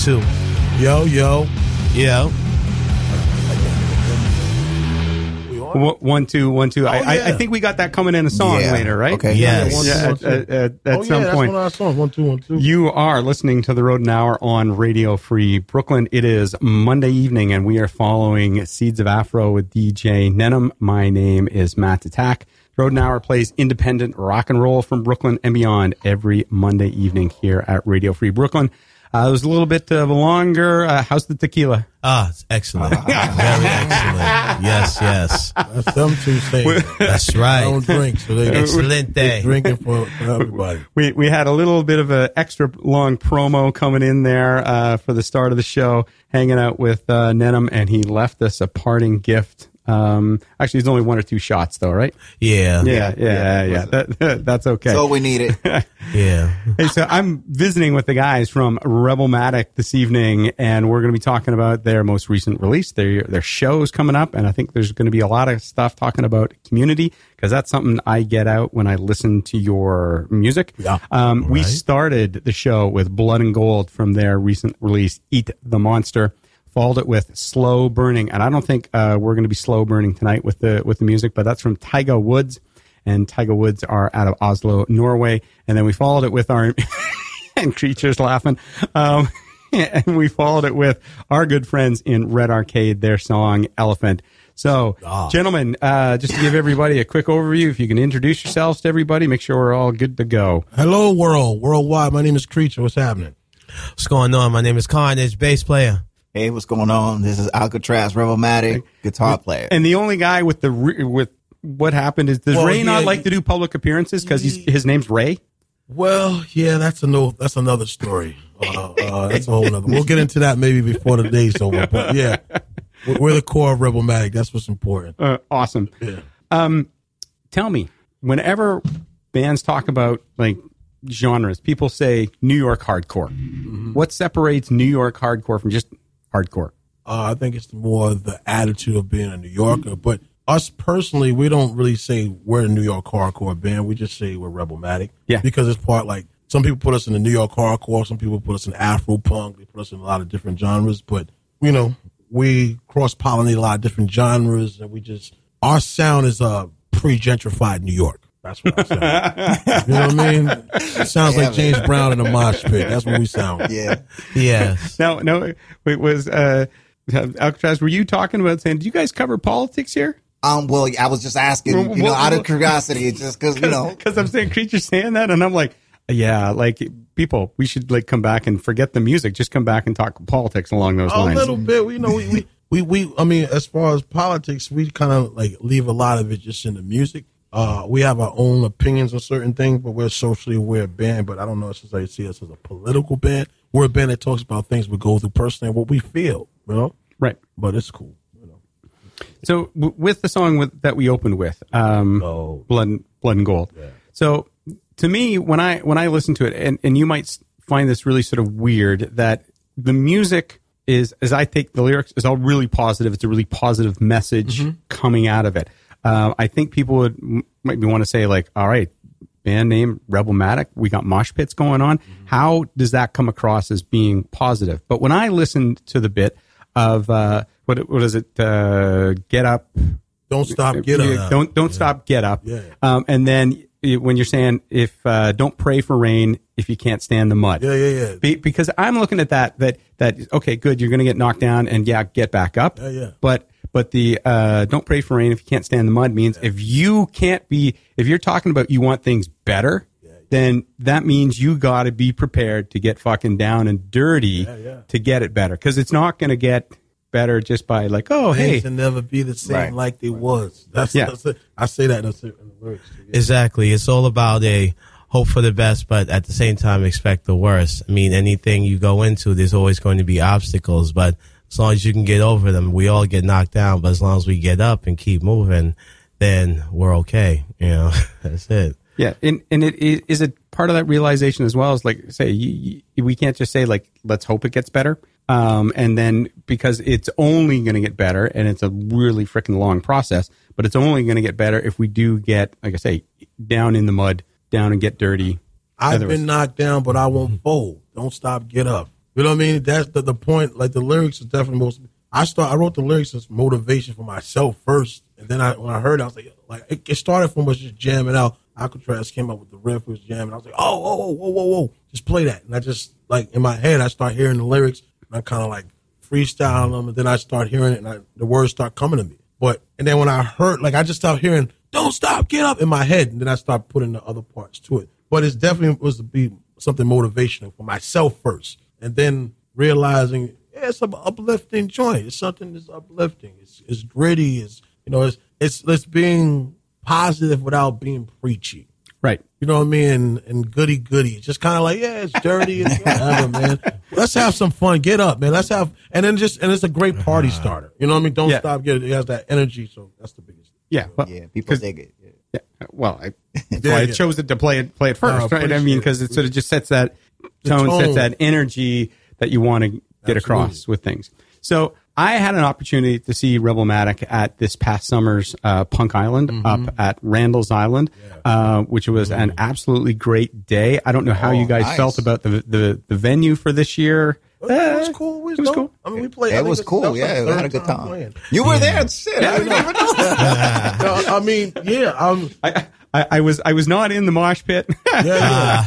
One, two. Yo, yo. Yeah. We on? One, one, two, one, two. I, oh, I, I think we got that coming in a song Yeah. later, right? Okay. Yes. One, Yeah, one, at, two. at, at, at oh, some yeah, point. That's one of our songs. One, two, one, two. You are listening to the Rodent Hour on Radio Free Brooklyn. It is Monday evening, and we are following Seeds of Afro with DJ Nenham. My name is Matt Attack. Rodent Hour plays independent rock and roll from Brooklyn and beyond every Monday evening here at Radio Free Brooklyn. Uh, it was a little bit of a longer. Uh, how's the tequila? Ah, it's excellent. Very excellent. Yes, yes. That's them two saying. That's right. don't drink, so they Excelente. they drinking for, for everybody. we we had a little bit of an extra long promo coming in there uh, for the start of the show, hanging out with uh, Nenham, and he left us a parting gift. Um, actually, it's only one or two shots, though, right? Yeah. Yeah, yeah, yeah. That, that's okay. So we need it. Yeah. hey, so I'm visiting with the guys from Rebelmatic this evening, and we're going to be talking about their most recent release, their their shows coming up, and I think there's going to be a lot of stuff talking about community because that's something I get out when I listen to your music. Yeah. Um, We started the show with Blood and Gold from their recent release, Eat the Monster. Followed it with Slow Burning, and I don't think uh, we're going to be slow burning tonight with the with the music, but that's from Taiga Woods, and Taiga Woods are out of Oslo, Norway, and then we followed it with our and creatures laughing, um, and we followed it with our good friends in Red Arkade, their song Elephant. So, gentlemen, uh, just to give everybody a quick overview, if you can introduce yourselves to everybody, make sure we're all good to go. Hello, world, worldwide. My name is Creature. What's happening? What's going on? My name is Carnage, bass player. Hey, what's going on? This is Alcatraz Rebelmatic guitar player. And the only guy with the re- with what happened is does Well, Ray not yeah, like to do public appearances because he's his name's Ray? Well, yeah, that's a no, that's another story. Uh, uh, that's a whole other. We'll get into that maybe before the day's over. But yeah, we're, we're the core of Rebel Mag. That's what's important. Uh, awesome. Yeah. Um, tell me, whenever bands talk about like genres, people say New York hardcore. What separates New York hardcore from just hardcore? Uh, I think it's more the attitude of being a New Yorker. But us personally, we don't really say we're a New York hardcore band. We just say we're Rebelmatic. Yeah. Because it's part like some people put us in the New York hardcore, some people put us in Afro punk, they put us in a lot of different genres. But you know, we cross pollinate a lot of different genres, and we just our sound is uh pre gentrified New York. That's what I sound. you know what I mean? It sounds like James Brown in a mosh pit. That's what we sound. yeah. Yes. No, no, it was uh, Alcatraz. Were you talking about saying? Do you guys cover politics here? Um. Well, I was just asking, Well, you know, well, out of curiosity, just because you know. because I'm saying creatures saying that, and I'm like, yeah, like people, we should like come back and forget the music, just come back and talk politics along those A lines. A little bit. You know, we, we, we, we, I mean, as far as politics, we kind of like leave a lot of it just in the music. Uh, we have our own opinions on certain things, but we're socially aware band. But I don't know if I see us as a political band. We're a band that talks about things we go through personally and what we feel, you know? right. But it's cool. You know? So w- with the song with, that we opened with, um, Oh. blood, blood and gold. So to me, when I when I listen to it, and, and you might find this really sort of weird that the music is, as I take the lyrics, is all really positive. It's a really positive message coming out of it. Uh, I think people would m- might want to say like, all right, band name Rebelmatic. We got mosh pits going on. How does that come across as being positive? But when I listened to the bit of uh, what what is it? Uh, get up, Don't stop, get up. Don't don't stop. Get up. Yeah. Um, and then when you're saying if uh, don't pray for rain if you can't stand the mud. Yeah, yeah, yeah. Be, because I'm looking at that that that okay, good. You're going to get knocked down and yeah, get back up. Yeah, yeah. But but the uh, don't pray for rain if you can't stand the mud means if you can't be if you're talking about you want things better. Then that means you got to be prepared to get fucking down and dirty yeah. to get it better because it's not going to get better just by like oh hey Things never be the same Right. like they was. That's, Yeah. that's it. I say that in the, in the lyrics. Exactly. It's all about a hope for the best, but at the same time expect the worst. I mean, anything you go into, there's always going to be obstacles, but as long as you can get over them, we all get knocked down, but as long as we get up and keep moving, then we're okay. You know, that's it. Yeah, and and it is, is it part of that realization as well as like say you, you, we can't just say like let's hope it gets better, um, and then because it's only going to get better and it's a really freaking long process, but it's only going to get better if we do get like I say down in the mud, down and get dirty. I've Otherwise- been knocked down, but I won't fold. Don't stop, get up. You know what I mean? That's the, the point. Like the lyrics is definitely most. I start. I wrote the lyrics as motivation for myself first, and then I when I heard, it, I was like, like it, it started from us just jamming out. Alcatraz came up with the riff, was jamming. I was like, oh, oh, oh, whoa, whoa, whoa, just play that. And I just like in my head, I start hearing the lyrics, and I kind of like freestyle them, and then I start hearing it, and I, the words start coming to me. But and then when I heard, like, I just start hearing, "Don't stop, get up" in my head, and then I start putting the other parts to it. But it's definitely was to be something motivational for myself first, and then realizing yeah, it's an uplifting joint. It's something that's uplifting. It's it's gritty. It's you know, it's it's it's being positive without being preachy. Right. You know what I mean? And, and goody goody. It's Just kind of like, yeah, it's dirty. It's whatever, man. Let's have some fun. Get up, man. Let's have, and then just, and it's a great party uh-huh. starter. You know what I mean? Don't Yeah. stop. Get it. It has that energy. So that's the biggest. Yeah. Well, Yeah, people dig it. Yeah. Yeah, well, I, that's Yeah, why I chose it to play it play it No, first, right? I mean, it. because it sort of just sets that tone, tone. sets that energy that you want to get across with things. So I had an opportunity to see Rebelmatic at this past summer's uh, Punk Island Mm-hmm. up at Randall's Island, uh, which was an absolutely great day. I don't know how you Oh, guys nice. felt about the, the the venue for this year. It was Eh, cool. It was dope. cool. I mean, we played. It was cool. that was Yeah, we had a good time. playing. You were there. Shit, I didn't even know. No, I mean, yeah, um, I, I, I was I was not in the mosh pit. yeah,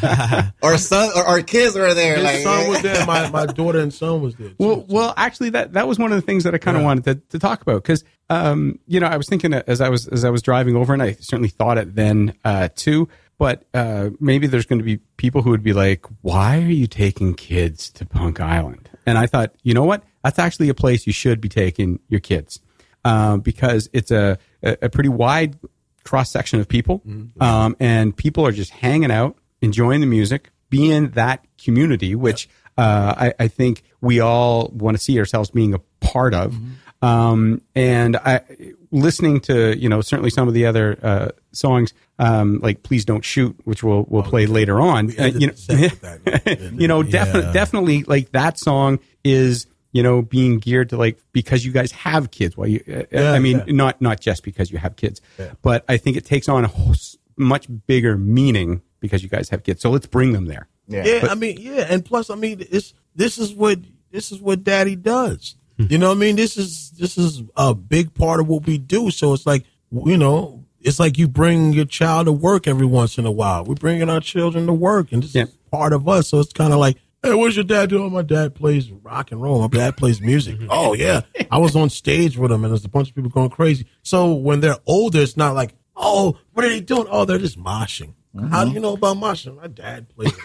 yeah. Our son, or our kids were there. His like, son was there. My my daughter and son was there. too. Well, well, actually, that that was one of the things that I kind of wanted to, to talk about because, um, you know, I was thinking as I was as I was driving over, and I certainly thought it then uh, too. But uh, maybe there's going to be people who would be like, "Why are you taking kids to Punk Island?" And I thought, you know what? That's actually a place you should be taking your kids um, because it's a a pretty wide cross section of people, um, and people are just hanging out, enjoying the music, being that community, which uh, I, I think we all want to see ourselves being a part of. Um, and I, listening to you know certainly some of the other uh, songs um, like "Please Don't Shoot," which we'll we'll play later on. Uh, you know, the set with that. you know, definitely, definitely, like that song is you know being geared to like because you guys have kids. Well, you, uh, Yeah, I mean, yeah. not not just because you have kids, but I think it takes on a whole, much bigger meaning because you guys have kids. So let's bring them there. Yeah. Yeah, I mean, yeah, and plus, I mean, it's this is what this is what Daddy does. Hmm. You know what I mean? This is this is a big part of what we do. So it's like you know, it's like you bring your child to work every once in a while. We're bringing our children to work, and this Yeah. is part of us. So it's kind of like, hey, what's your dad doing? My dad plays rock and roll. My dad plays music. Mm-hmm. oh yeah, I was on stage with him, and there's a bunch of people going crazy. So when they're older, it's not like, oh, what are they doing? Oh, they're just moshing. How do mm-hmm. you know about moshing? My dad plays a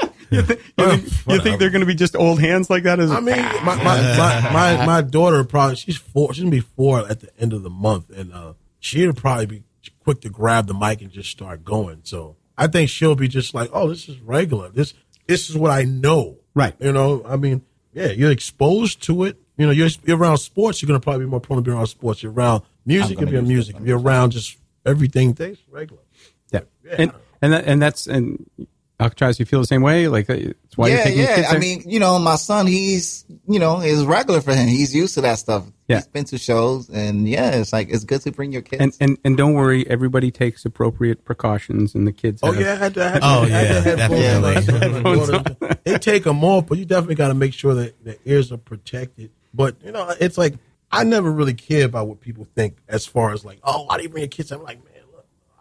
band. Yeah. You think, you think they're going to be just old hands like that? As I mean, my my, my, my, my daughter probably she's four. She's gonna be four at the end of the month, and uh, she'll probably be quick to grab the mic and just start going. So I think she'll be just like, oh, this is regular. This this is what I know. Right. You know. I mean, yeah, you're exposed to it. You know, you're, you're around sports. You're gonna probably be more prone to be around sports. You're around music. gonna If you're use music, if you're around just everything, things regular. yeah, Yeah. and and that, and that's and Alcatraz, you feel the same way. Like uh, it's why you're taking your yeah. kids I mean, you know, my son, he's, you know, is regular for him. He's used to that stuff. Yeah. He's been to shows, and yeah, it's like it's good to bring your kids. and and and don't worry, everybody takes appropriate precautions, and the kids. Oh have- yeah, I had to. I had to Oh, I had yeah, to definitely. on. I had my Headphones daughter- They take them off, but you definitely got to make sure that the ears are protected. But you know, it's like I never really care about what people think as far as like, oh, why do you bring your kids? I'm like, man, look,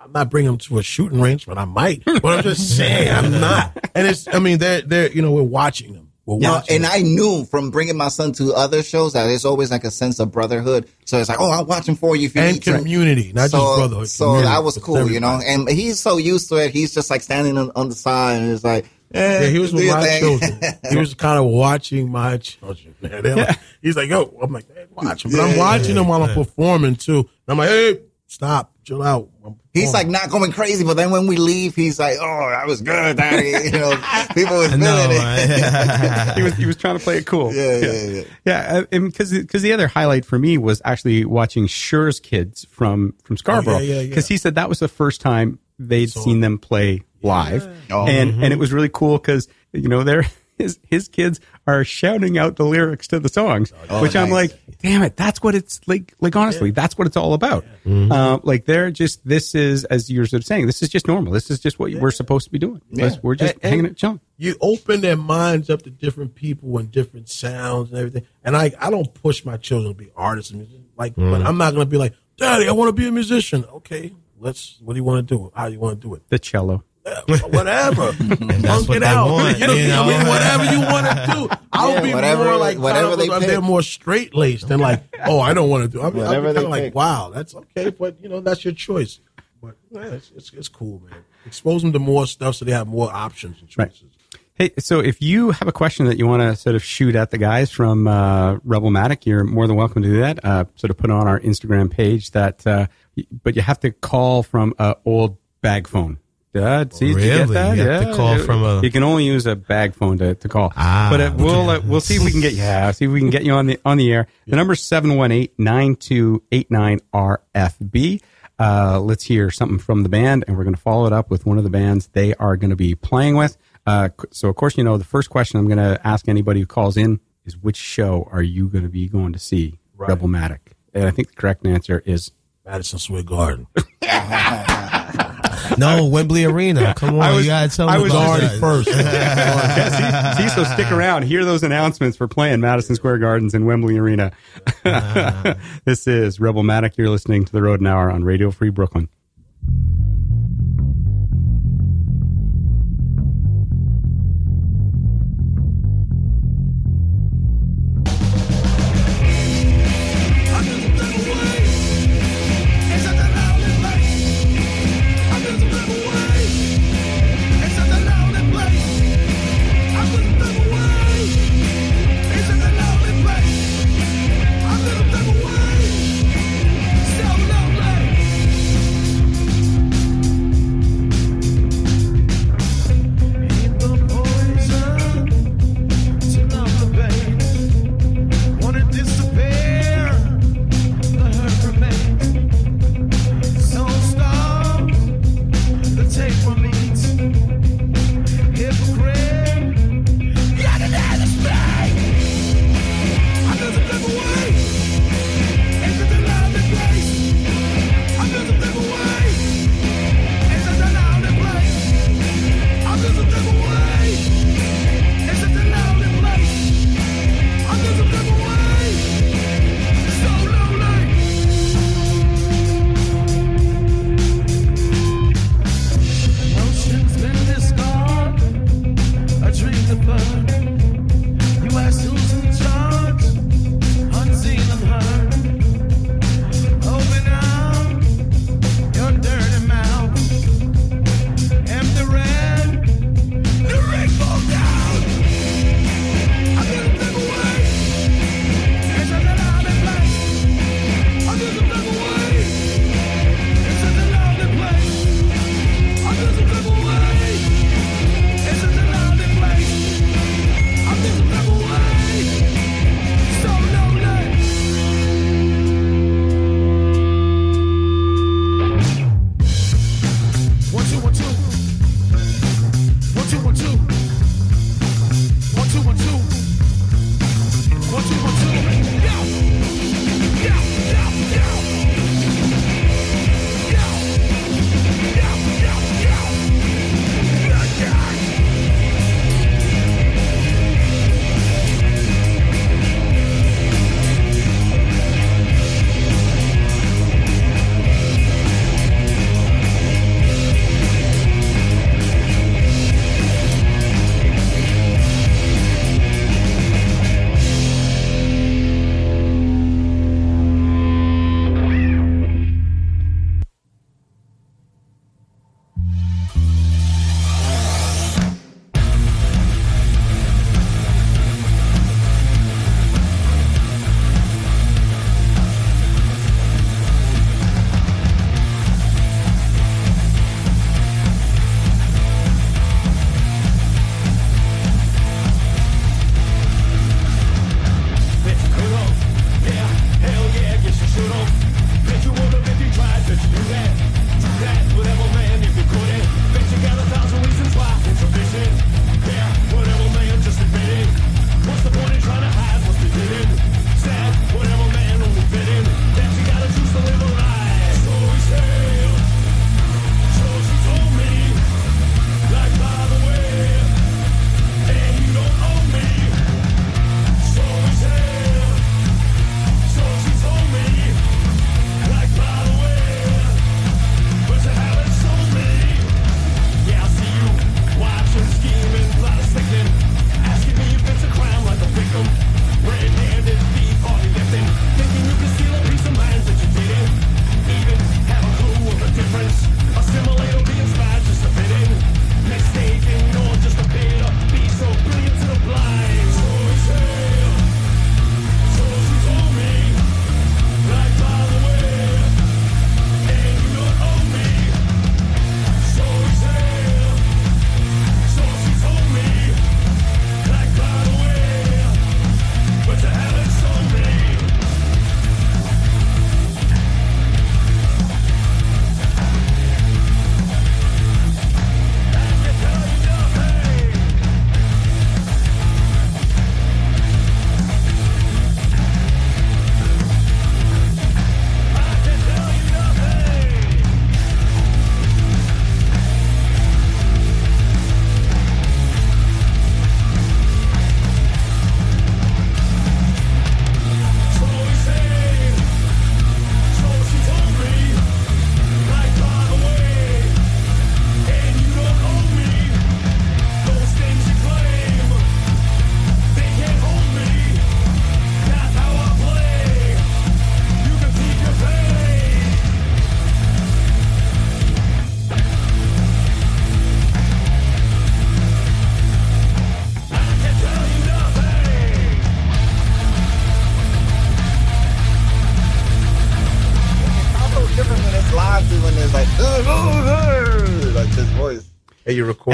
I'm not bringing them to a shooting range, but I might. But I'm just saying, I'm not. And it's, I mean, they're they're you know, we're watching them. We're No, watching. and them. I knew from bringing my son to other shows that there's always like a sense of brotherhood. So it's like, oh, I'm watching for you if you and need to. community, not so, just brotherhood. So community. that was cool, you know. And he's so used to it. He's just like standing on, on the side and it's like, eh, Yeah, he was do with my thing. children. He was kind of watching my children. Man. Like- he's like, yo, I'm like, hey, watch him. But I'm Yeah, watching him while I'm performing too. And I'm like, hey, stop, chill out. I'm He's like not going crazy, but then when we leave, he's like, "Oh, that was good, daddy." You know, people was feeling No, it. right? he was he was trying to play it cool. Yeah, yeah, yeah. yeah. Because because the other highlight for me was actually watching Sure's kids from from Scarboro. Oh, yeah, yeah, Because yeah. he said that was the first time they'd seen them play live, Oh. and Mm-hmm. and it was really cool because you know they're his his kids are shouting out the lyrics to the songs, which I'm like, damn it, that's what it's like. Like honestly, that's what it's all about. Mm-hmm. Uh, like they're just this is as you're sort of saying, this is just normal. This is just what we're supposed to be doing. We're just And- hanging out, chilling. you open their minds up to different people and different sounds and everything. And I, I don't push my children to be artists and musicians. Like, but I'm not going to be like, Daddy, I want to be a musician. Okay, let's. What do you want to do? How do you want to do it? The cello. Yeah, whatever. Punk what it they out. want, you know, you know? I mean, whatever you want to do. I'll Yeah, be whatever- more like whatever kind of- they I'm there more straight laced than like, oh, I don't want to do. I mean, I'll be kind of like, wow, that's okay, but you know, that's your choice. But yeah, it's, it's, it's cool, man. Expose them to more stuff so they have more options and Right. choices. Hey, so if you have a question that you want to sort of shoot at the guys from uh, Rebelmatic, you're more than welcome to do that. Uh, sort of put on our Instagram page that, uh, but you have to call from an old bag phone. Uh, see, did you get Really? that? You have to call from a- You can only use a bag phone to, to call. Ah, but it, we'll uh, we'll see if we can get yeah, see if we can get you on the on the air. The number is 718-9289-RFB. Uh, let's hear something from the band, and we're going to follow it up with one of the bands they are going to be playing with. Uh, so, of course, you know, the first question I'm going to ask anybody who calls in is which show are you going to be going to see? Right. Rebelmatic. And I think the correct answer is Madison Square Garden. No, Wembley Arena. Come on, I was- you gotta tell I me was that. first. Yeah, see, see, so stick around. Hear those announcements for playing Madison Square Gardens and Wembley Arena. Ah. this is Rebelmatic. You're listening to the Rodent Hour on Radio Free Brooklyn.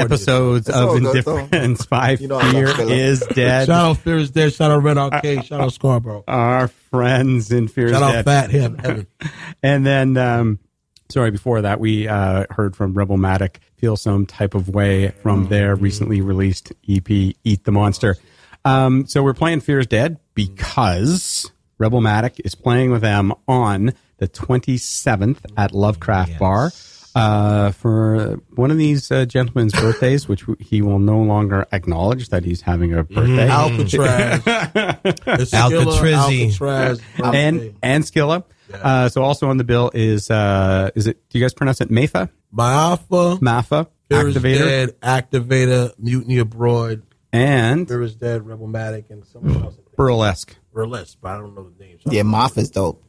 Episodes It's of. Indifference by You know Fear is Dead. Shout out Fear is Dead. Shout out Red Arkade. Shout out Scarboro. Our friends in Fear is Shout out Dead. Fat Him. Heaven. And then, um, sorry, before that, we uh, heard from Rebelmatic, Feel Some Type of Way from their recently released EP, Eat the Monster. Um, so we're playing Fear is Dead because Rebelmatic is playing with them on the 27th at Lovecraft Bar. Uh, for one of these uh, gentlemen's birthdays, which he will no longer acknowledge that he's having a birthday. Alcatraz. It's Alcatrizzy. Alcatraz. and and Skilla. Uh, so also on the bill is uh, is it? Do you guys pronounce it Mafa? Maafa. Mafa activator Dead. Activator. Mutiny Abroad. and Fear is Dead. Rebelmatic. And someone else. burlesque. Burlesque, but I don't know the names. Yeah, Moff is dope.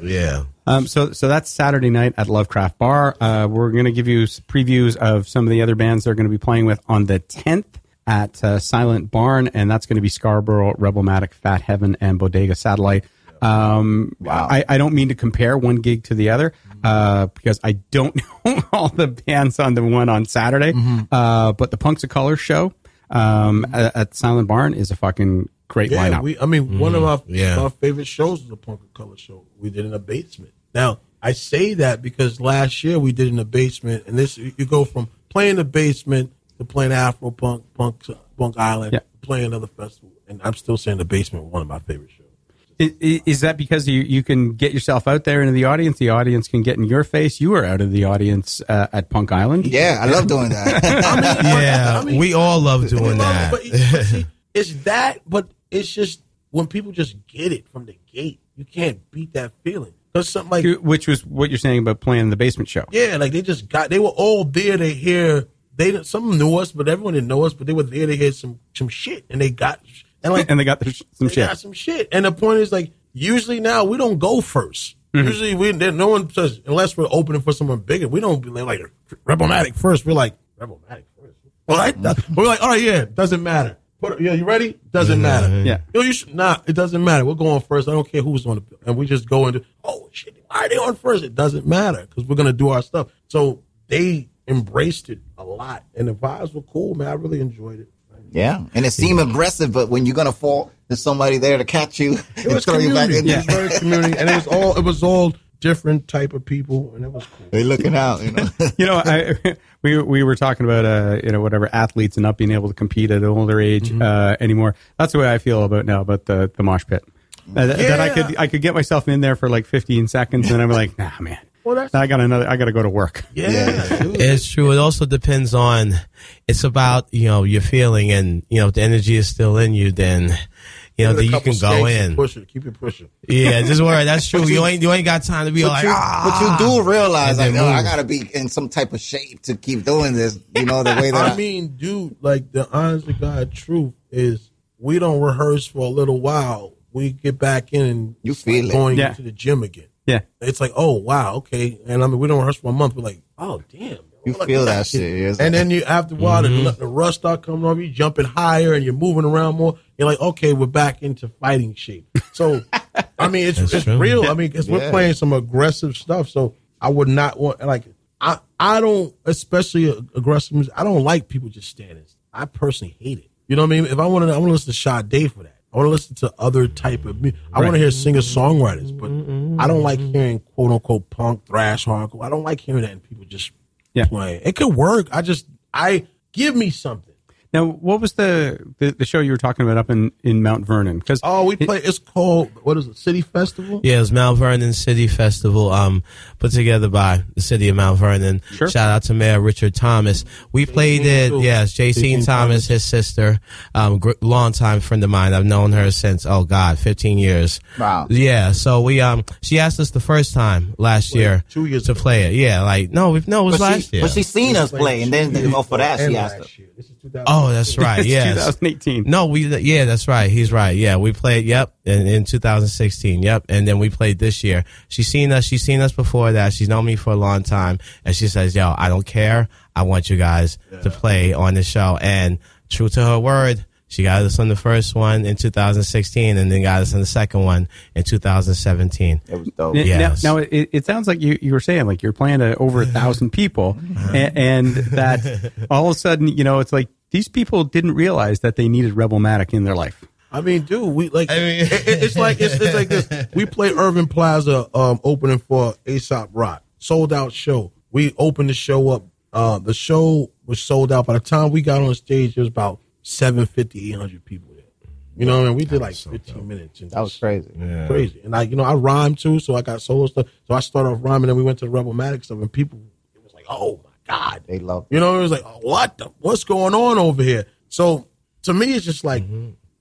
Yeah. Um, so so that's Saturday night at Lovecraft Bar. Uh, we're going to give you previews of some of the other bands they're going to be playing with on the 10th at uh, Silent Barn, and that's going to be Scarboro, Rebelmatic, Fat Heaven, and Bodega Satellite. Um, I, I don't mean to compare one gig to the other uh, because I don't know all the bands on the one on Saturday. Uh, but the Punks of Color show um, at, at Silent Barn is a fucking great Yeah, lineup. we. I mean, one of my, Yeah. my favorite shows is the Punk of Color show. We did in a basement. Now, I say that because last year we did in the basement, and this you go from playing the basement to playing Afro Punk, Punk, Punk Island, Yeah. playing another festival, and I'm still saying the basement one of my favorite shows. I- i- Is that because you, you can get yourself out there into the audience? The audience can get in your face. You were out of the audience uh, at Punk Island. Yeah, I love doing that. Yeah. I mean- we all love doing that. But, but see, it's that, but it's just when people just get it from the gate, you can't beat that feeling. Because something like Which was what you're saying about playing the basement show. Yeah, like they just got they were all there to hear they some knew us, but everyone didn't know us, but they were there to hear some some shit and they got and like And they got some they shit. got some shit. And the point is like usually now we don't go 1st Mm-hmm. Usually we there- no one says unless we're opening for someone bigger, we don't be like Rebelmatic first. We're like Rebelmatic first. Well, I, we're like, all right, yeah, doesn't matter. Put, yeah, you ready? Doesn't matter. Yeah. Yo, you should not. It doesn't matter. We're going first. I don't care who's on the bill. And we just go into, oh shit, why are they on first? It doesn't matter because we're gonna do our stuff. So they embraced it a lot, and the vibes were cool, man. I really enjoyed it. yeah, and it seemed aggressive, but when you're gonna fall, there's somebody there to catch you It and was throw you back in. community. It was very community, and it was all it was all different type of people, and it was cool. They're looking out, you know. you know, I, we we were talking about uh, you know whatever athletes and not being able to compete at an older age Mm-hmm. uh, anymore. That's the way I feel about now about the the mosh pit. Uh, that- That I could I could get myself in there for like 15 seconds, and I'm like, nah, man. Well, that's- I got another. I got to go to work. Yeah. It's true. It also depends on. It's about you know your feeling, and you know if the energy is still in you, then you know Give it then a you can go in. Push it. Keep it pushing. Yeah, just worry. That's true. You ain't you ain't got time to be But like you, ah. but you do realize, like, oh, I gotta be in some type of shape to keep doing this. You know, the way that I, I mean, dude, like the honest to God truth is, we don't rehearse for a little while. We get back in and You start feel it. going Yeah. to the gym again. Yeah. It's like, oh wow, okay. And I mean, we don't rehearse for a month. We're like, oh damn. You Look feel at that shit, yeah. And like- then you after a while, mm-hmm. the, the rust start coming off. You jumping higher and you're moving around more. You're like, okay, we're back into fighting shape. So, I mean, it's, That's it's true. real. I mean, because we're playing some aggressive stuff. So I would not want like I I don't especially aggressive. music, I don't like people just standing. I personally hate it. You know what I mean? If I want to, I want to listen to Sade for that. I want to listen to other type of music. I want to hear singer songwriters, but I don't like mm-hmm. hearing quote unquote punk, thrash, hardcore. I don't like hearing that and people just Yeah. playing. It could work. I just I give me something. Now, what was the, the the show you were talking about up in in Mount Vernon? Because Oh, we play. It's called what is it? City Festival. Yeah, it's Mount Vernon City Festival, um, put together by the city of Mount Vernon. Sure. Shout out to Mayor Richard Thomas. We played it, yes, JC JC Thomas, his sister, um, gr- longtime friend of mine. I've known her since, oh God, 15 years. Wow. Yeah, so we, um, she asked us the first time last year two years to ago. play it. Yeah, like, no, we no, it was but, last she, year. but she seen us play, and then oh, for that she asked last us. year. This is 2000. Oh, that's right. Yes. 2018. No, we yeah, that's right. He's right. Yeah, we played. Yep, in, in 2016. Yep, and then we played this year. She's seen us. She's seen us before that. She's known me for a long time, and she says, "Yo, I don't care. I want you guys to play on the show." And true to her word, She got us on the first one in 2016, and then got us on the second one in 2017. It was dope. N- Yes. Now, now it, it sounds like you, you were saying like you're playing to over a thousand people, and, and that all of a sudden, you know, it's like these people didn't realize that they needed Rebelmatic in their life. I mean, dude, we like. I mean- it- it- it's like it's, it's like this. We played Irving Plaza um, opening for Aesop Rock, sold out show. We opened the show up. Uh, the show was sold out. By the time we got on stage, there was about 750, 800 people there. You know what I mean? We did like 15 minutes. And That was just- crazy. crazy. And I, you know, I rhymed too, so I got solo stuff. So I started off rhyming, and we went to the Rebelmatic stuff, and people, it was like, oh my god, They loved you know, it was like, what the, what's going on over here? So to me, it's just like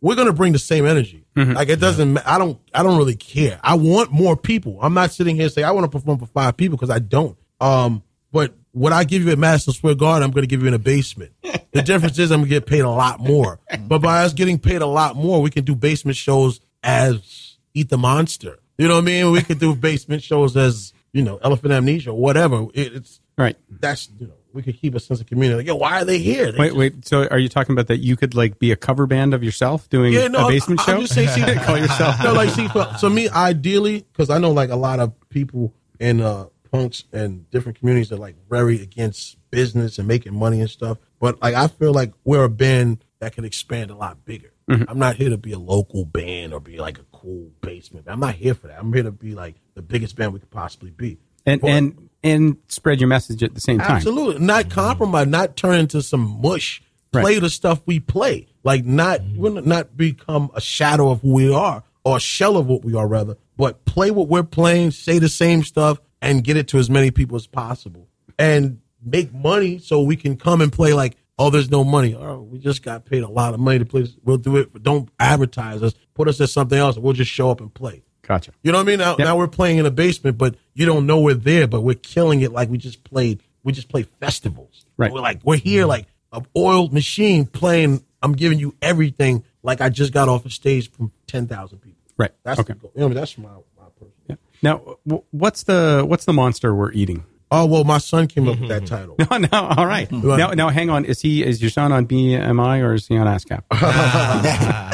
we're gonna bring the same energy. Like it doesn't. ma- I don't. I don't really care. I want more people. I'm not sitting here saying I want to perform for five people because I don't. Um, but what I give you at Madison Square Garden, I'm going to give you in a basement. The difference is I'm going to get paid a lot more. But by us getting paid a lot more, we can do basement shows as Eat the Monster. You know what I mean? We could do basement shows as you know Elephant Amnesia or whatever. It, it's Right. that's you know we could keep a sense of community. Like, yo, why are they here? They Wait, just- wait. So, are you talking about that you could like be a cover band of yourself doing Yeah, no, a basement I- show? I'm just saying, see, Call yourself. No, like, see, for, so me, ideally, because I know like a lot of people in uh, punks and different communities are like very against business and making money and stuff. But like, I feel like we're a band that can expand a lot bigger. Mm-hmm. I'm not here to be a local band or be like a cool basement. I'm not here for that. I'm here to be like the biggest band we could possibly be. and But- and and spread your message at the same time. Absolutely. Not compromise, not turn into some mush. Right. Play the stuff we play. Like not we're not- not become a shadow of who we are or a shell of what we are rather, but play what we're playing, say the same stuff and get it to as many people as possible. And make money so we can come and play like, oh, there's no money. Oh, we just got paid a lot of money to play. We'll do it, but don't advertise us. Put us as something else. We'll just show up and play. Gotcha. You know what I mean? Now, Yep. now we're playing in a basement, but you don't know we're there, but we're killing it like we just played. We just play festivals. Right. We're like we're here like an oiled machine playing. I'm giving you everything like I just got off a stage from ten thousand people. Right. That's okay. the goal. You know, what I mean? that's my my person. Yeah. Now, what's the what's the monster we're eating? Oh well, my son came up with that title. No, no. All right. Now, now, hang on. Is he is your son on BMI or is he on ASCAP?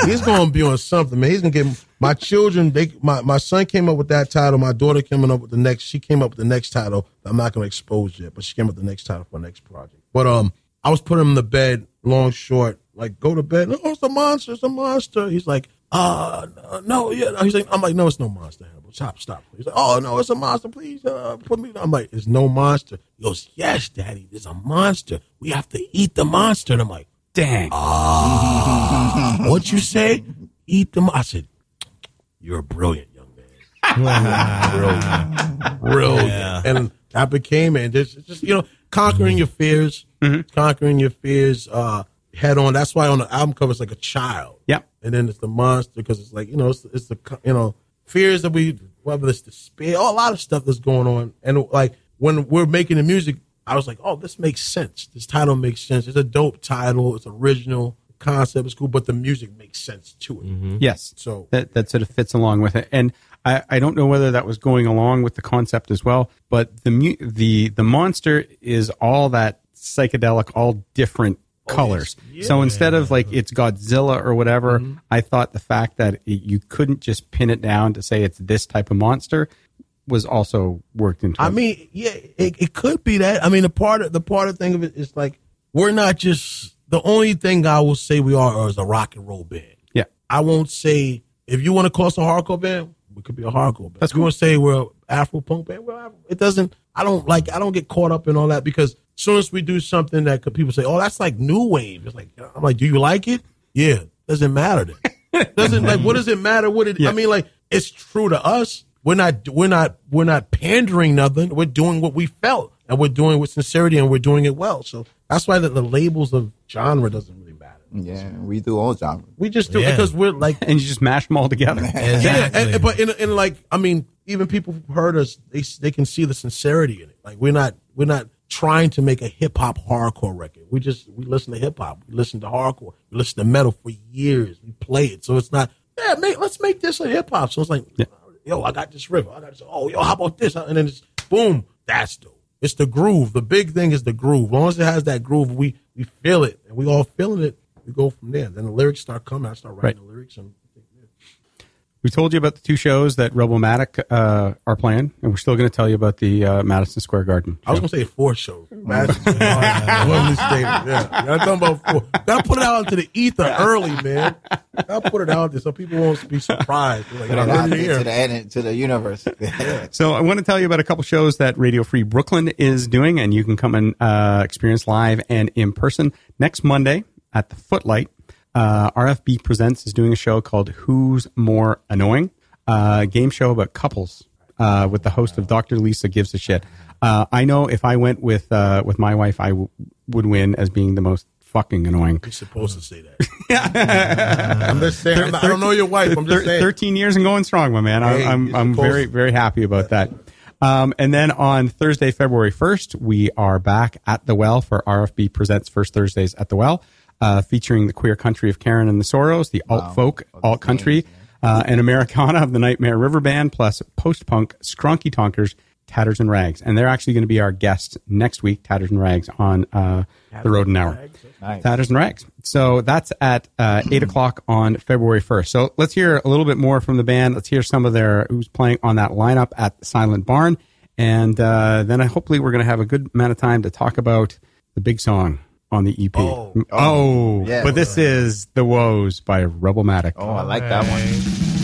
He's gonna be on something, man. He's gonna get my children. They my my son came up with that title. My daughter came up with the next. She came up with the next title. I'm not gonna expose yet, but she came up with the next title for the next project. But um, I was putting him in the bed, long short, like go to bed. No, it's a monster. It's a monster. He's like, uh, no, yeah. He's like, I'm like, no, it's no monster. Hannibal. Stop, stop. He's like, oh no, it's a monster. Please, uh, put me. I'm like, it's no monster. He goes, yes, daddy, there's a monster. We have to eat the monster. And I'm like. Dang. What'd you say? Eat them. I said, You're brilliant, young man. brilliant. Brilliant. And I became, and just, just, you know, conquering your fears, conquering your fears uh, head on. That's why on the album cover it's like a child. Yep. And then it's the monster because it's like, you know, it's, it's the, you know, fears that we, whether it's despair, a lot of stuff that's going on. And like when we're making the music, I was like, oh, this makes sense. This title makes sense. It's a dope title. It's original. The concept is cool, but the music makes sense to it. Mm-hmm. Yes. So that that sort of fits along with it. And I, I don't know whether that was going along with the concept as well, but the mu- the the monster is all that psychedelic, all different colors. So instead of like it's Godzilla or whatever, mm-hmm. I thought the fact that it, you couldn't just pin it down to say it's this type of monster was also worked into. I it. mean, yeah, it, it could be that. I mean, the part of the part of thing of it is like we're not just the only thing I will say we are is a rock and roll band. yeah, I won't say if you want to call us a hardcore band, we could be a hardcore band. That's If you want to say we're Afro punk band, well, it doesn't. I don't like. I don't get caught up in all that because soon as we do something that could people say, "Oh, that's like new wave," it's like I'm like, "Do you like it?" Yeah, doesn't matter. Then. doesn't like what does it matter? What it? Yeah. I mean, like it's true to us. We're not. We're not. We're not pandering nothing. We're doing what we felt, and we're doing it with sincerity, and we're doing it well. So that's why the, the labels of genre doesn't really matter. Yeah, we do all genres. We just do it Yeah. because we're like and you just mash them all together. yeah, Exactly. and, but in, in like, I mean, even people who heard us, they they can see the sincerity in it. Like we're not we're not trying to make a hip hop hardcore record. We just we listen to hip hop, we listen to hardcore, we listen to metal for years. We play it, so it's not yeah. Make, let's make this a hip hop. So it's like, yo, I got this riff. I got this. Oh, yo, how about this? And then it's boom. That's dope. It's the groove. The big thing is the groove. As long as it has that groove, we we feel it, and we all feeling it. we go from there. Then the lyrics start coming. I start writing Right. the lyrics and We told you about the two shows that Rebelmatic uh, are playing, and we're still going to tell you about the uh, Madison Square Garden. I was gonna say four shows. Madison Square Garden, Wembley Yeah, y'all talking about four. Gotta put it out into the ether early, man. Gotta put it out there so people won't be surprised. Like, Put "Oh, it out here?" to the to the universe. So I want to tell you about a couple shows that Radio Free Brooklyn is doing, and you can come and uh, experience live and in person next Monday at the Footlight. Uh, RFB Presents is doing a show called "Who's More Annoying," uh, game show about couples uh, with the host of Dr. Lisa Gives a Shit. Uh, I know if I went with uh, with my wife, I w- would win as being the most fucking annoying. You're supposed to say that. I'm just saying. I'm not- I don't know your wife. I'm just Thir- saying. 13 years and going strong, my man. Hey, I, I'm, I'm very, very happy about that. Um, and then on Thursday, February 1st, we are back at the Well for RFB Presents First Thursdays at the Well, uh, featuring the queer country of Karen and the Sorrows, the alt folk, alt country, uh, and Americana of the Nightmare River Band, plus post punk Skronky Tonkers, Tatters and Rags. And they're actually going to be our guests next week, Tatters and Rags, on uh, the Rodent Hour. Nice. Tatters and Rags. So that's at uh, eight o'clock on February first. So let's hear a little bit more from the band. Let's hear some of their who's playing on that lineup at Silent Barn, and uh, then I, hopefully we're going to have a good amount of time to talk about the big song on the EP. Oh. oh. Oh, Yeah. but this is the Woes by Rebelmatic. Oh, I like that one.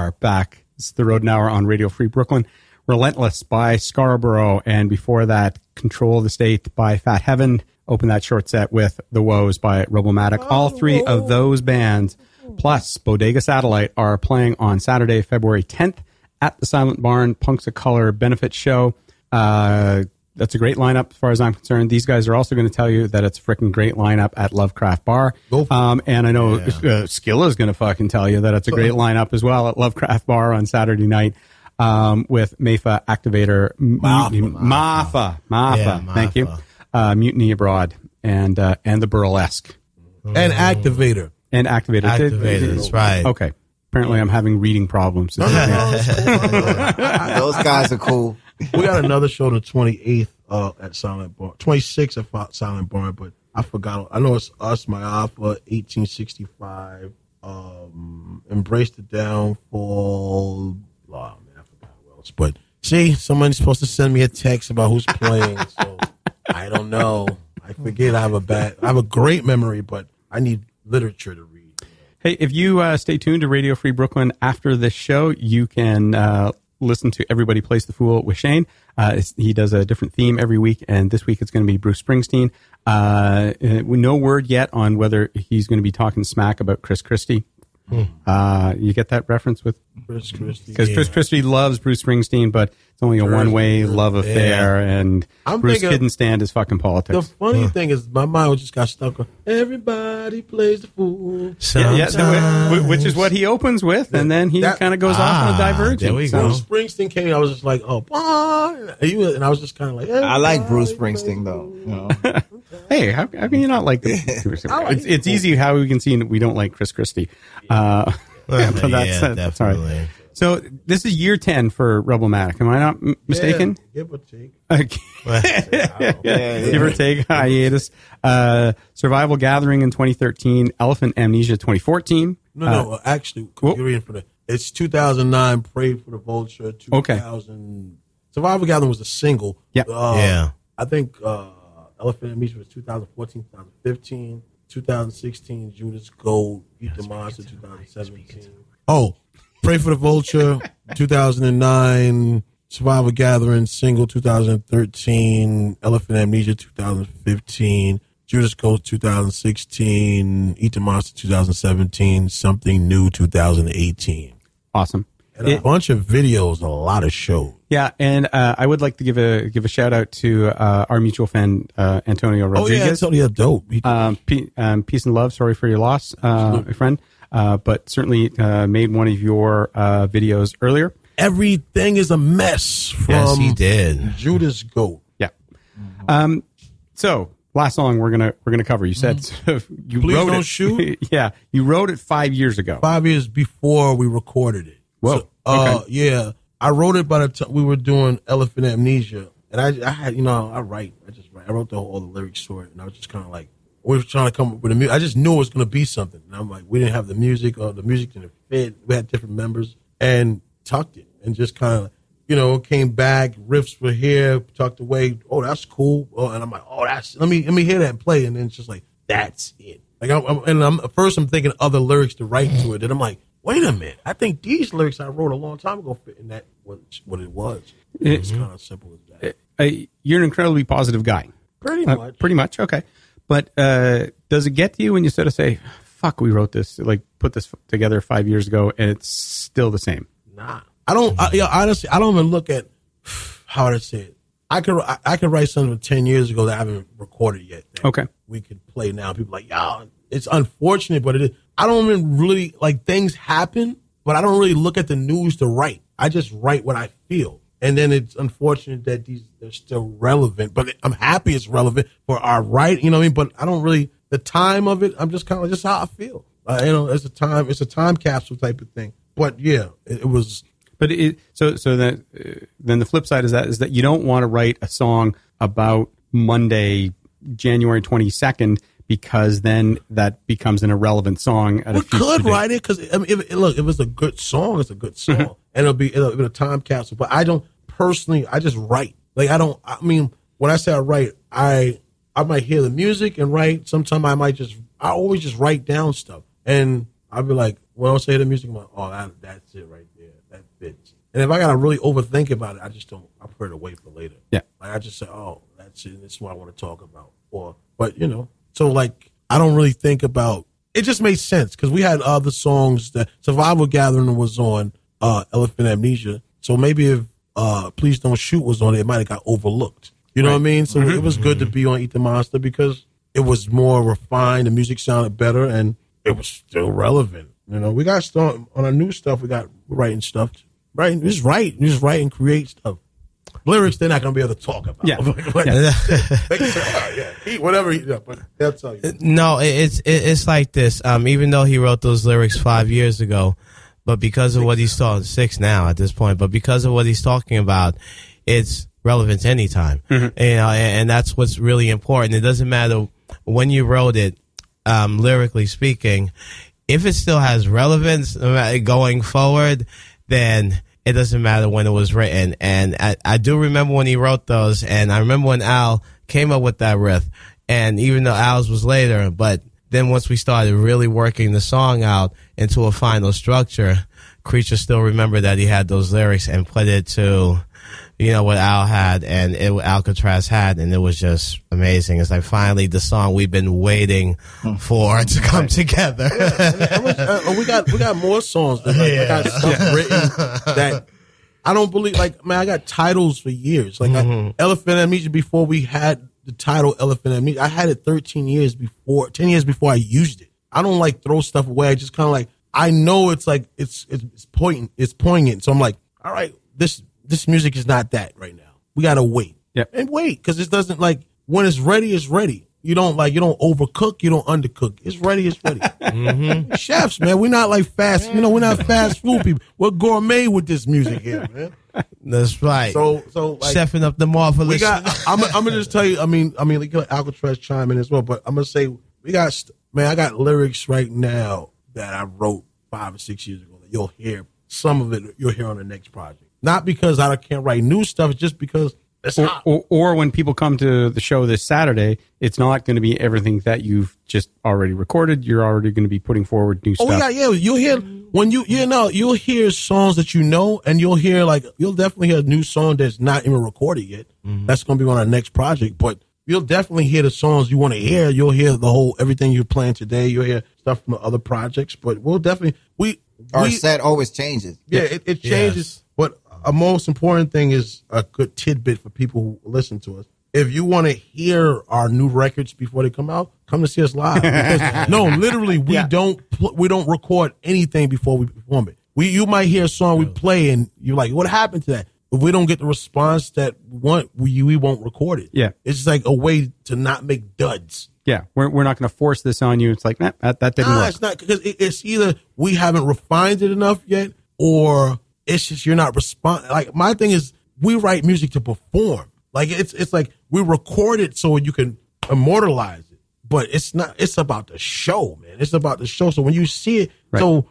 Are back. It's the Rodent Hour on Radio Free Brooklyn. Relentless by Scarboro, and before that, Control of the State by Fat Heaven. Open that short set with The Woes by Rebelmatic. All three of those bands, plus Bodega Satellite, are playing on Saturday, February 10th at the Silent Barn Punks of Color benefit show. Uh, that's a great lineup as far as I'm concerned. These guys are also going to tell you that it's a freaking great lineup at Lovecraft Bar. Go for it. Um, and I know uh, Skilla is going to fucking tell you that it's a great lineup as well at Lovecraft Bar on Saturday night um, with Mafa Activator, Mutiny, Mafa, Mafa, Yeah, thank you, uh, Mutiny Abroad, and uh, and the Burlesque And activator. and Activator. Activator, that's right. Okay. Apparently, I'm having reading problems. Those guys are cool. We got another show on the 28th uh, at Silent Barn, 26th at Silent Barn, but I forgot. I know it's us, my Alpha, 1865, um, Embrace the Downfall. Oh, man, I forgot who else. But see, somebody's supposed to send me a text about who's playing, so I don't know. I forget. I have a bad, I have a great memory, but I need literature to read. Hey, if you uh, stay tuned to Radio Free Brooklyn after this show, you can uh, listen to Everybody Plays the Fool with Shane. Uh, he does a different theme every week, and this week it's going to be Bruce Springsteen. Uh, uh, no word yet on whether he's going to be talking smack about Chris Christie. Uh, you get that reference with Chris Christie. because Chris Christie loves Bruce Springsteen, but it's only a one-way love affair, and I'm Bruce thinking- couldn't stand his fucking politics. The politics. funny thing is, my mind just got stuck on everybody plays the fool. Yeah, yeah, so, wh- which is what he opens with, and then he kind of goes off on a Ah, divergence. there we So- go. When Springsteen came, I was just like, oh, bye. And, you- and I was just kind of like, I like Bruce Springsteen though. You know? Hey, how, how can you not like the? it's, it's easy how we can see that we don't like Chris Christie. Uh, Yeah, but that's, yeah, that's all right. definitely. So this is year ten for Rebelmatic. Am I not m- mistaken? Yeah, give or take. Okay. Give or take hiatus. Uh, Survival Gathering in 2013. Elephant Amnesia 2014. No, no, uh, actually, whoop. you're reading for the. It's 2009. Pray for the Vulture. 2000. Survival Gathering was a single. Yeah. Uh, Yeah. I think uh, Elephant Amnesia was 2014, 2015, 2016. Judas Gold, Eat the Monster, 2017. Oh, Pray for the Vulture, 2009. Survival Gathering single 2013, Elephant Amnesia 2015, Judas Ghost 2016, Eat the Monster 2017, Something New 2018. Awesome. And a It- bunch of videos, a lot of shows. Yeah, and uh, I would like to give a give a shout out to uh, our mutual friend uh, Antonio Oh yeah, Rodriguez. totally dope. Um, pe- um, peace and love. Sorry for your loss, uh, my friend. Uh, but certainly uh, made one of your uh, videos earlier. Everything is a mess from Yes, he did. Judas Goat. Yeah. Um, so last song we're gonna we're gonna cover. You said you Please wrote Don't it. Shoot? yeah, you wrote it five years ago. five years before we recorded it. Whoa, So, uh, okay. yeah, I wrote it by the time we were doing Elephant Amnesia, and I, I had, you know, I write, I just write. I wrote the whole, all the lyrics for it, and I was just kind of like, we were trying to come up with a music. I just knew it was going to be something, and I'm like, we didn't have the music, or the music didn't fit. We had different members, and tucked it, and just kind of. You know, came back, riffs were here, tucked away. Oh, that's cool. Oh, and I'm like, oh, that's let me let me hear that and play. And then it's just like, that's it. Like, I'm, I'm, and I'm at first I'm thinking other lyrics to write to it, and I'm like, wait a minute, I think these lyrics I wrote a long time ago fit in that what what it was. It's kind of simple as that. Uh, you're an incredibly positive guy. Pretty Uh, much. pretty much. Okay. But uh, does it get to you when you sort of say, "Fuck, we wrote this, like put this together five years ago, and it's still the same." Nah, I don't. I, yeah, honestly, I don't even look at how to say it. I could I, I could write something ten years ago that I haven't recorded yet. Okay. we could play now. People are like, yeah, it's unfortunate, but it is. I don't even really like things happen, but I don't really look at the news to write. I just write what I feel, and then it's unfortunate that these they're still relevant. But I'm happy it's relevant for our right. You know what I mean? But I don't really the time of it. I'm just kind of just how I feel. Uh, you know, it's a time. It's a time capsule type of thing. But yeah, it, it was. But it, so so that uh, then the flip side is that is that you don't want to write a song about Monday, January twenty second, because then that becomes an irrelevant song. At We could date. write it because I mean, if, look, if it's a good song, it's a good mm-hmm. song, and it'll be it'll be a time capsule. But I don't personally. I just write. Like I don't. I mean, when I say I write, I I might hear the music and write. Sometimes I might just. I always just write down stuff, and I'll be like, when I say the music, I'm like, oh, that, that's it right there. That fits. And if I gotta really overthink about it, I just don't. I prefer to wait for later. Yeah. Like I just say, oh, that's it. This is what I want to talk about. Or, but you know, so like I don't really think about. It just made sense because we had other songs that Survival Gathering was on uh Elephant Amnesia. So maybe if uh Please Don't Shoot was on it, it might have got overlooked. You know what I mean? So it was good to be on Eat the Monster because it was more refined. The music sounded better, and it was still relevant. You know, we got stuff on our new stuff. We got writing stuff, writing just write, just write and create stuff. Lyrics they're not gonna be able to talk about. Yeah. Like, Yeah. they can say, "Oh, yeah, whatever he, yeah, but they'll tell you. No, it's it's like this. Um, even though he wrote those lyrics five years ago, but because of what he's talking six now at this point, but because of what he's talking about, it's relevant anytime. You know, and, and that's what's really important. It doesn't matter when you wrote it, um, lyrically speaking. If it still has relevance uh, going forward, then it doesn't matter when it was written. And I, I do remember when he wrote those, and I remember when Al came up with that riff. And even though Al's was later, but then once we started really working the song out into a final structure, Creature still remembered that he had those lyrics and put it to, you know, what Al had and it, Alcatraz had, and it was just amazing. It's like finally the song we've been waiting for to come together. How much- uh, we got we got more songs. That, like, I got stuff written that I don't believe. Like man, I got titles for years. Like I, Elephant Amnesia before we had the title Elephant Amnesia. I had it 13 years before, 10 years before I used it. I don't like throw stuff away. I just kind of like I know it's like it's it's, it's poignant. It's poignant. So I'm like, all right, this this music is not that right now. We gotta wait. Yep. And wait because it doesn't like when it's ready. It's ready. You don't like you don't overcook. You don't undercook. It's ready. It's ready. Mm-hmm. Chefs, man, we're not like fast. You know, we're not fast food people. We're gourmet with this music here, man. That's right. So, so like, Chefing up the marvelous. we got. I'm. I'm gonna just tell you. I mean, I mean, like let Alcatraz chime in as well. But I'm gonna say we got. Man, I got lyrics right now that I wrote five or six years ago that you'll hear. Some of it you'll hear on the next project. Not because I can't write new stuff. It's just because it's or, hot. or, or when people come to the show this Saturday, it's not going to be everything that you've just already recorded. You're already going to be putting forward new songs. Oh stuff. yeah, yeah. You'll hear when you you know you'll hear songs that you know, and you'll hear like you'll definitely hear a new song that's not even recorded yet. Mm-hmm. That's gonna be on our next project, but you'll definitely hear the songs you want to hear. You'll hear the whole everything you're playing today. You'll hear stuff from the other projects, but we'll definitely we Our we, set always changes. yeah, it, it changes. Yes. A most important thing is a good tidbit for people who listen to us. If you want to hear our new records before they come out, come to see us live. Because- no, literally, we Yeah. don't pl- we don't record anything before we perform it. We you might hear a song we play and you're like, what happened to that? If we don't get the response that we want, we we won't record it. Yeah. it's just like a way to not make duds. Yeah, we're, we're not going to force this on you. It's like, nah, that, that didn't Nah, work. it's not because it, it's either we haven't refined it enough yet, or it's just you're not respond. Like my thing is, we write music to perform. Like it's it's like we record it so you can immortalize it, but it's not. It's about the show, man. It's about the show. So when you see it, so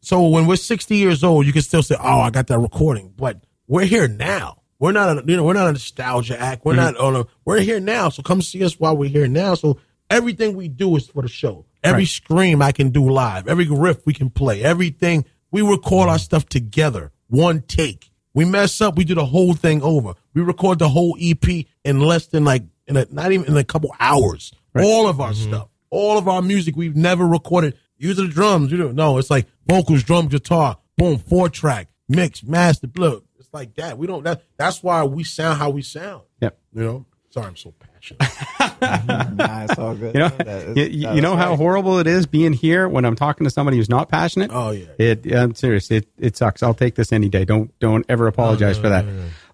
so when we're 60 years old, you can still say, "Oh, I got that recording," but we're here now. We're not, a, you know, we're not a nostalgia act. We're not mm-hmm. on a. We're here now. So come see us while we're here now. So everything we do is for the show. Every Right. scream I can do live. Every riff we can play. Everything we record our stuff together. One take. We mess up. We do the whole thing over. We record the whole EP in less than like in a not even in a couple hours. All of our mm-hmm. stuff. All of our music we've never recorded. Use the drums. You know, no, it's like vocals, drum, guitar, boom, four track, mix, master, look. It's like that. We don't. That, that's why we sound how we sound. Yep. You know. Sorry, I'm so passionate. Nah, it's all good. You know, That is- you, you that know how horrible it is being here when I'm talking to somebody who's not passionate. Oh, yeah. it. I'm serious. It it sucks. I'll take this any day. Don't don't ever apologize for that.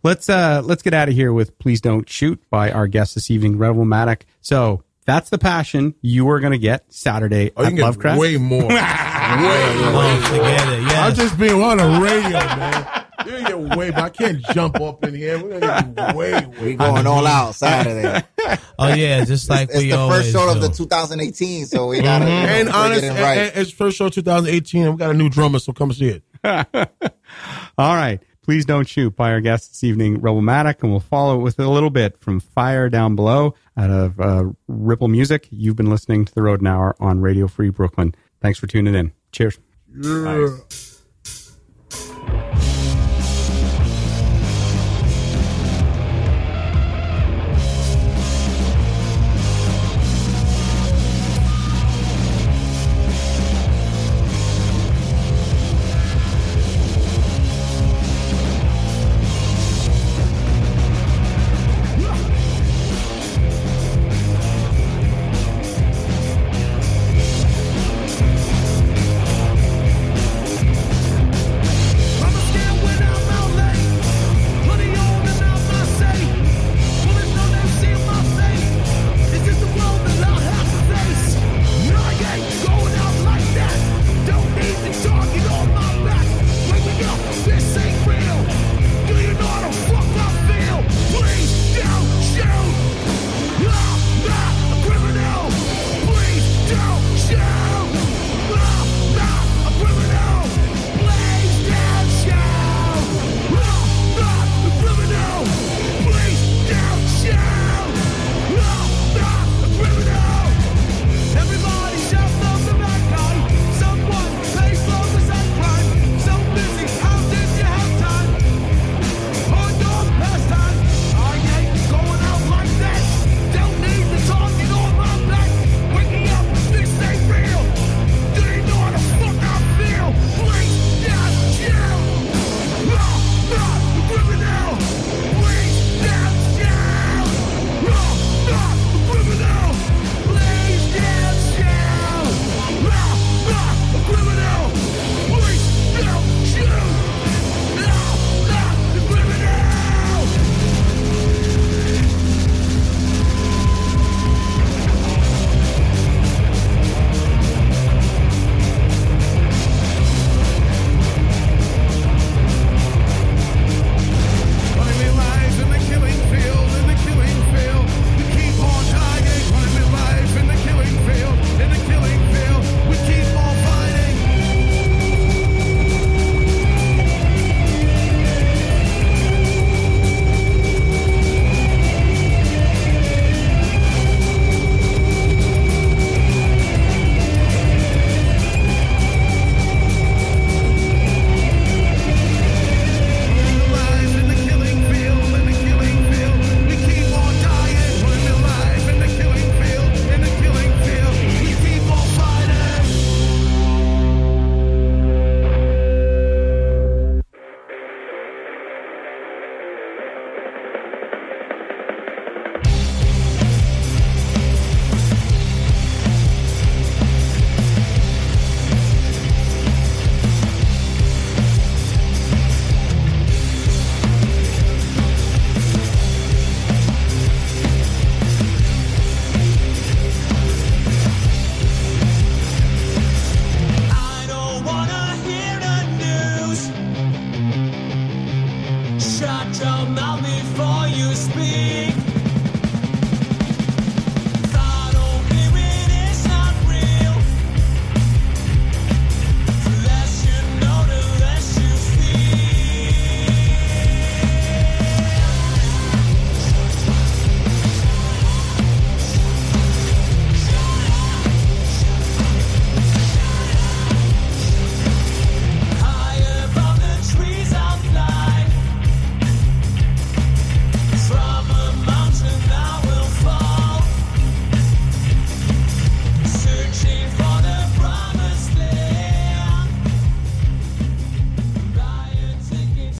Let's uh let's get out of here with "Please Don't Shoot" by our guest this evening, Rebelmatic. So that's the passion you are going to get Saturday Oh, you at can get Lovecraft. way more. way more. Don't forget it. I'm just being on the radio, man. You can get way, but I can't jump up in here. We're gonna get way, way. We going all out Saturday. Oh yeah, just like it's we it's the always first show of the 2018, so we gotta you know, And bring honest, it in and- right. and it's first show 2018, and we got a new drummer, so come see it. All right. Please don't shoot by our guest this evening, Rebelmatic, and we'll follow it with a little bit from Fire Down Below out of uh, Ripple Music. You've been listening to the Road Hour on Radio Free Brooklyn. Thanks for tuning in. Cheers. Yeah. Nice.